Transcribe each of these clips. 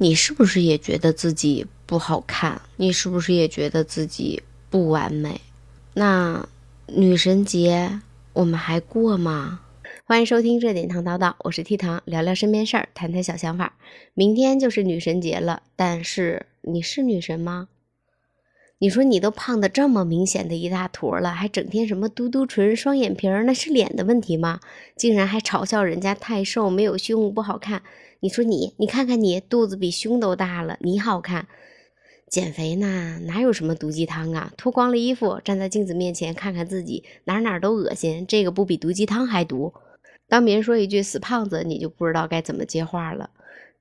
你是不是也觉得自己不好看？你是不是也觉得自己不完美？那女神节我们还过吗？欢迎收听热点糖叨叨，我是 T 糖，聊聊身边事儿，谈谈小想法。明天就是女神节了，但是你是女神吗？你说你都胖的这么明显的一大坨了，还整天什么嘟嘟唇、双眼皮儿，那是脸的问题吗？竟然还嘲笑人家太瘦、没有胸不好看。你说你，你看看你，肚子比胸都大了，你好看？减肥呢，哪有什么毒鸡汤啊？脱光了衣服，站在镜子面前看看自己，哪哪都恶心，这个不比毒鸡汤还毒？当别人说一句“死胖子”，你就不知道该怎么接话了。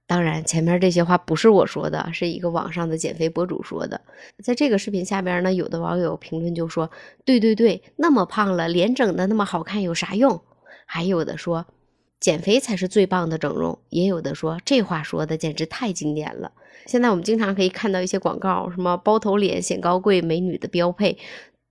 当然，前面这些话不是我说的，是一个网上的减肥博主说的。在这个视频下边呢，有的网友评论就说：“对对对，那么胖了，脸整的那么好看有啥用？”还有的说：“减肥才是最棒的整容。”也有的说：“这话说的简直太经典了。”现在我们经常可以看到一些广告，什么包头脸显高贵，美女的标配。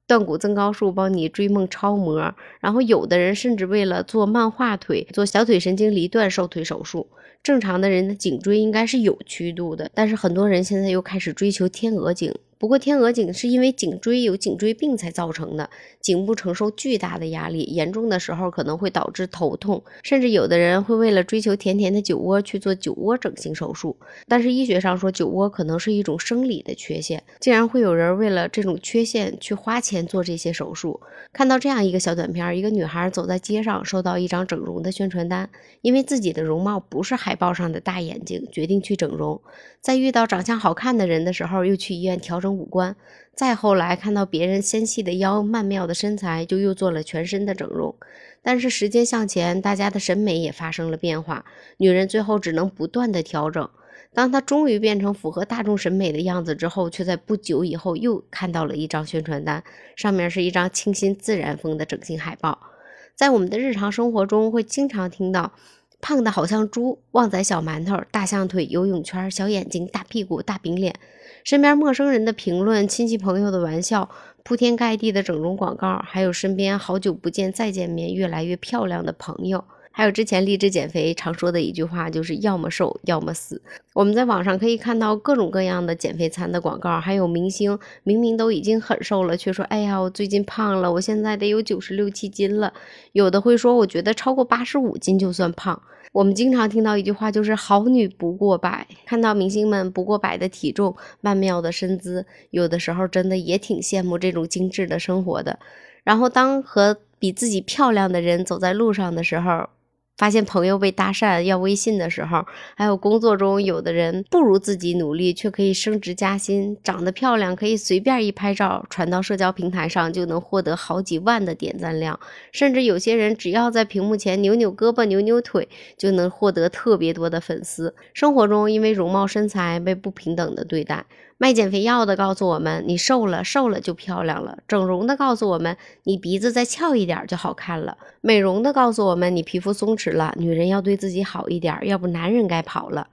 断骨增高术帮你追梦超模，然后有的人甚至为了做漫画腿，做小腿神经离断瘦腿手术。正常的人的颈椎应该是有曲度的，但是很多人现在又开始追求天鹅颈。不过天鹅颈是因为颈椎有颈椎病才造成的，颈部承受巨大的压力，严重的时候可能会导致头痛，甚至有的人会为了追求甜甜的酒窝去做酒窝整形手术。但是医学上说酒窝可能是一种生理的缺陷，竟然会有人为了这种缺陷去花钱做这些手术。看到这样一个小短片，一个女孩走在街上，收到一张整容的宣传单，因为自己的容貌不是海报上的大眼睛，决定去整容。在遇到长相好看的人的时候，又去医院调整。五官，再后来看到别人纤细的腰、曼妙的身材，就又做了全身的整容。但是时间向前，大家的审美也发生了变化，女人最后只能不断的调整。当她终于变成符合大众审美的样子之后，却在不久以后又看到了一张宣传单，上面是一张清新自然风的整形海报。在我们的日常生活中，会经常听到“胖的好像猪”“旺仔小馒头”“大象腿”“游泳圈”“小眼睛”“大屁股”“大饼脸”。身边陌生人的评论、亲戚朋友的玩笑、铺天盖地的整容广告，还有身边好久不见再见面、越来越漂亮的朋友，还有之前励志减肥常说的一句话，就是要么瘦，要么死。我们在网上可以看到各种各样的减肥餐的广告，还有明星明明都已经很瘦了，却说：“哎呀，我最近胖了，我现在得有九十六七斤了。”有的会说：“我觉得超过八十五斤就算胖。”我们经常听到一句话，就是“好女不过百”。看到明星们不过百的体重、曼妙的身姿，有的时候真的也挺羡慕这种精致的生活的。然后，当和比自己漂亮的人走在路上的时候，发现朋友被搭讪要微信的时候，还有工作中有的人不如自己努力却可以升职加薪，长得漂亮可以随便一拍照传到社交平台上就能获得好几万的点赞量，甚至有些人只要在屏幕前扭扭胳膊扭扭腿就能获得特别多的粉丝。生活中因为容貌身材被不平等的对待。卖减肥药的告诉我们，你瘦了，瘦了就漂亮了；整容的告诉我们，你鼻子再翘一点就好看了；美容的告诉我们，你皮肤松弛了，女人要对自己好一点，要不男人该跑了。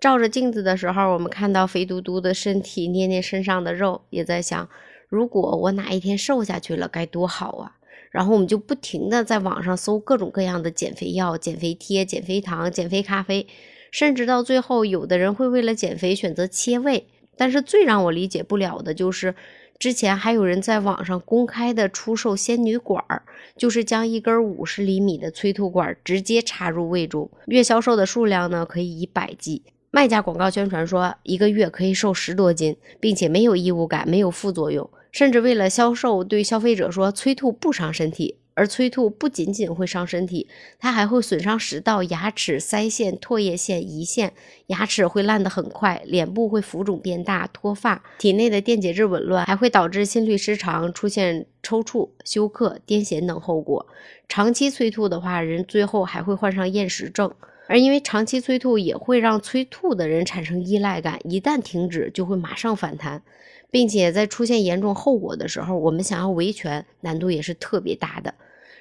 照着镜子的时候，我们看到肥嘟嘟的身体，捏捏身上的肉，也在想，如果我哪一天瘦下去了，该多好啊！然后我们就不停的在网上搜各种各样的减肥药、减肥贴、减肥糖、减肥咖啡，甚至到最后，有的人会为了减肥选择切胃。但是最让我理解不了的就是，之前还有人在网上公开的出售仙女管儿，就是将一根五十厘米的催吐管直接插入胃中，月销售的数量呢可以以百计。卖家广告宣传说一个月可以瘦十多斤，并且没有异物感，没有副作用，甚至为了销售对消费者说催吐不伤身体。而催吐不仅仅会伤身体，它还会损伤食道、牙齿、腮腺、唾液腺、胰腺，牙齿会烂得很快，脸部会浮肿变大、脱发，体内的电解质紊乱还会导致心律失常、出现抽搐、休克、癫痫等后果。长期催吐的话，人最后还会患上厌食症。而因为长期催吐也会让催吐的人产生依赖感，一旦停止就会马上反弹，并且在出现严重后果的时候，我们想要维权难度也是特别大的。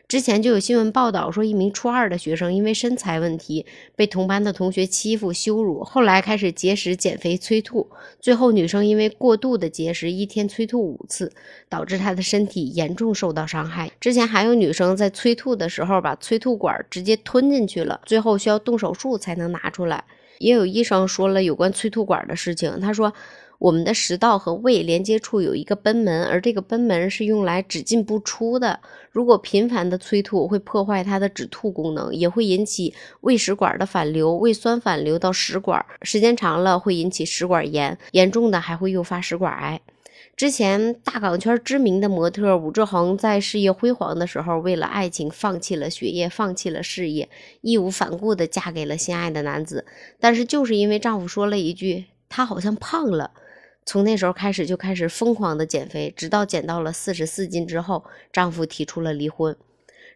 之前就有新闻报道说，一名初二的学生因为身材问题被同班的同学欺负羞辱，后来开始节食减肥催吐，最后女生因为过度的节食，一天催吐五次，导致她的身体严重受到伤害。之前还有女生在催吐的时候把催吐管直接吞进去了，最后需要动手术才能拿出来。也有医生说了有关催吐管的事情，他说。我们的食道和胃连接处有一个贲门，而这个贲门是用来只进不出的。如果频繁的催吐，会破坏它的止吐功能，也会引起胃食管的反流，胃酸反流到食管，时间长了会引起食管炎，严重的还会诱发食管癌。之前大港圈知名的模特武志红在事业辉煌的时候，为了爱情放弃了学业，放弃了事业，义无反顾地嫁给了心爱的男子。但是就是因为丈夫说了一句“他好像胖了”。从那时候开始就开始疯狂的减肥，直到减到了四十四斤之后，丈夫提出了离婚。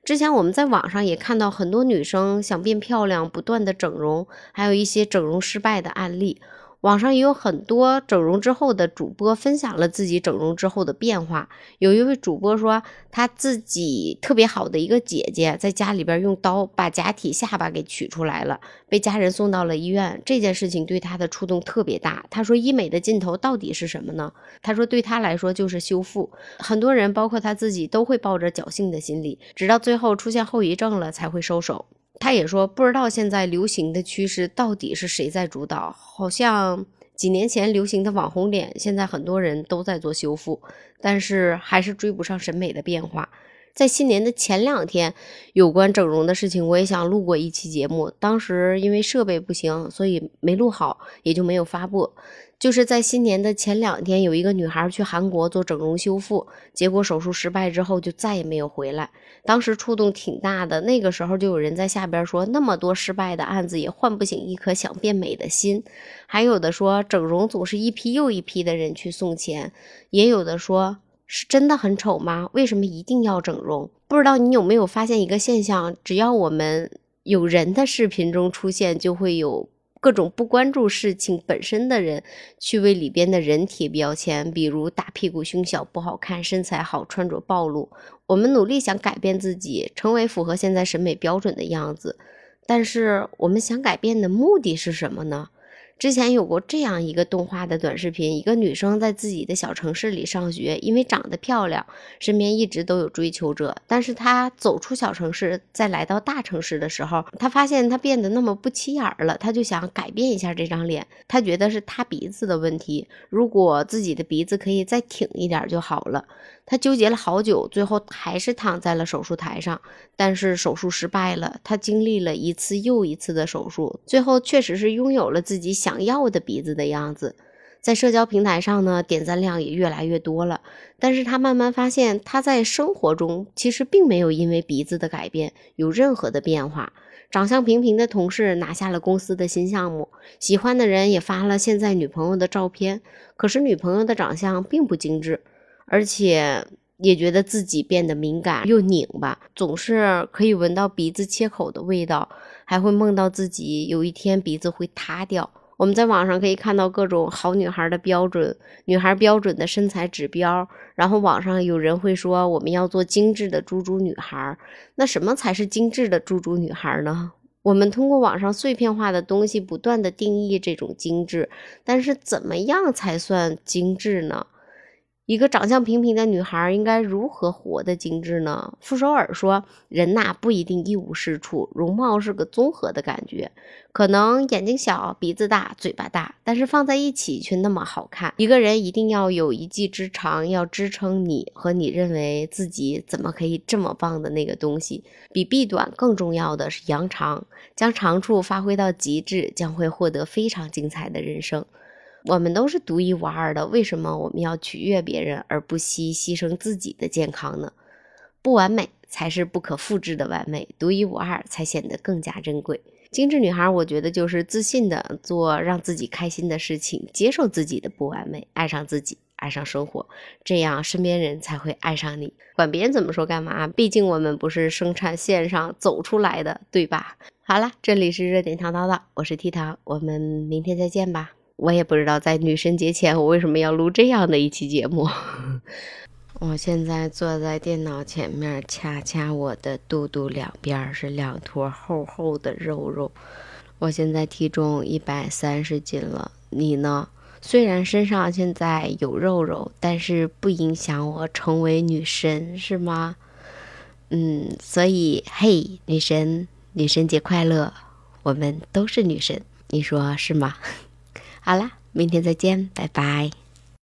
之前我们在网上也看到很多女生想变漂亮，不断的整容，还有一些整容失败的案例。网上也有很多整容之后的主播分享了自己整容之后的变化。有一位主播说，他自己特别好的一个姐姐在家里边用刀把假体下巴给取出来了，被家人送到了医院。这件事情对他的触动特别大。他说，医美的尽头到底是什么呢？他说，对他来说就是修复。很多人，包括他自己，都会抱着侥幸的心理，直到最后出现后遗症了才会收手。他也说不知道现在流行的趋势到底是谁在主导，好像几年前流行的网红脸，现在很多人都在做修复，但是还是追不上审美的变化。在新年的前两天，有关整容的事情，我也想录过一期节目，当时因为设备不行，所以没录好，也就没有发布。就是在新年的前两天，有一个女孩去韩国做整容修复，结果手术失败之后就再也没有回来。当时触动挺大的，那个时候就有人在下边说，那么多失败的案子也唤不醒一颗想变美的心。还有的说，整容总是一批又一批的人去送钱，也有的说是真的很丑吗？为什么一定要整容？不知道你有没有发现一个现象，只要我们有人的视频中出现，就会有。各种不关注事情本身的人，去为里边的人贴标签，比如大屁股、胸小、不好看、身材好、穿着暴露。我们努力想改变自己，成为符合现在审美标准的样子，但是我们想改变的目的是什么呢？之前有过这样一个动画的短视频，一个女生在自己的小城市里上学，因为长得漂亮，身边一直都有追求者。但是她走出小城市，再来到大城市的时候，她发现她变得那么不起眼了，她就想改变一下这张脸。她觉得是她鼻子的问题，如果自己的鼻子可以再挺一点就好了。她纠结了好久，最后还是躺在了手术台上，但是手术失败了。她经历了一次又一次的手术，最后确实是拥有了自己想想要的鼻子的样子。在社交平台上呢，点赞量也越来越多了。但是他慢慢发现，他在生活中其实并没有因为鼻子的改变有任何的变化。长相平平的同事拿下了公司的新项目，喜欢的人也发了现在女朋友的照片，可是女朋友的长相并不精致。而且也觉得自己变得敏感又拧巴，总是可以闻到鼻子切口的味道，还会梦到自己有一天鼻子会塌掉。我们在网上可以看到各种好女孩的标准，女孩标准的身材指标。然后网上有人会说，我们要做精致的猪猪女孩。那什么才是精致的猪猪女孩呢？我们通过网上碎片化的东西不断的定义这种精致，但是怎么样才算精致呢？一个长相平平的女孩应该如何活得精致呢？傅首尔说：“人呐，不一定一无是处，容貌是个综合的感觉。可能眼睛小、鼻子大、嘴巴大，但是放在一起却那么好看。一个人一定要有一技之长，要支撑你和你认为自己怎么可以这么棒的那个东西。比臂短更重要的是扬长，将长处发挥到极致，将会获得非常精彩的人生。”我们都是独一无二的，为什么我们要取悦别人而不惜牺牲自己的健康呢？不完美才是不可复制的完美，独一无二才显得更加珍贵。精致女孩，我觉得就是自信的做让自己开心的事情，接受自己的不完美，爱上自己，爱上生活，这样身边人才会爱上你。管别人怎么说干嘛？毕竟我们不是生产线上走出来的，对吧？好了，这里是热点糖叨叨，我是 T 糖，我们明天再见吧。我也不知道在女神节前我为什么要录这样的一期节目。我现在坐在电脑前面，掐掐我的肚肚两边是两坨厚厚的肉肉。我现在体重一百三十斤了，你呢？虽然身上现在有肉肉，但是不影响我成为女神，是吗？嗯，所以嘿，女神，女神节快乐！我们都是女神。你说是吗？好啦，明天再见，拜拜。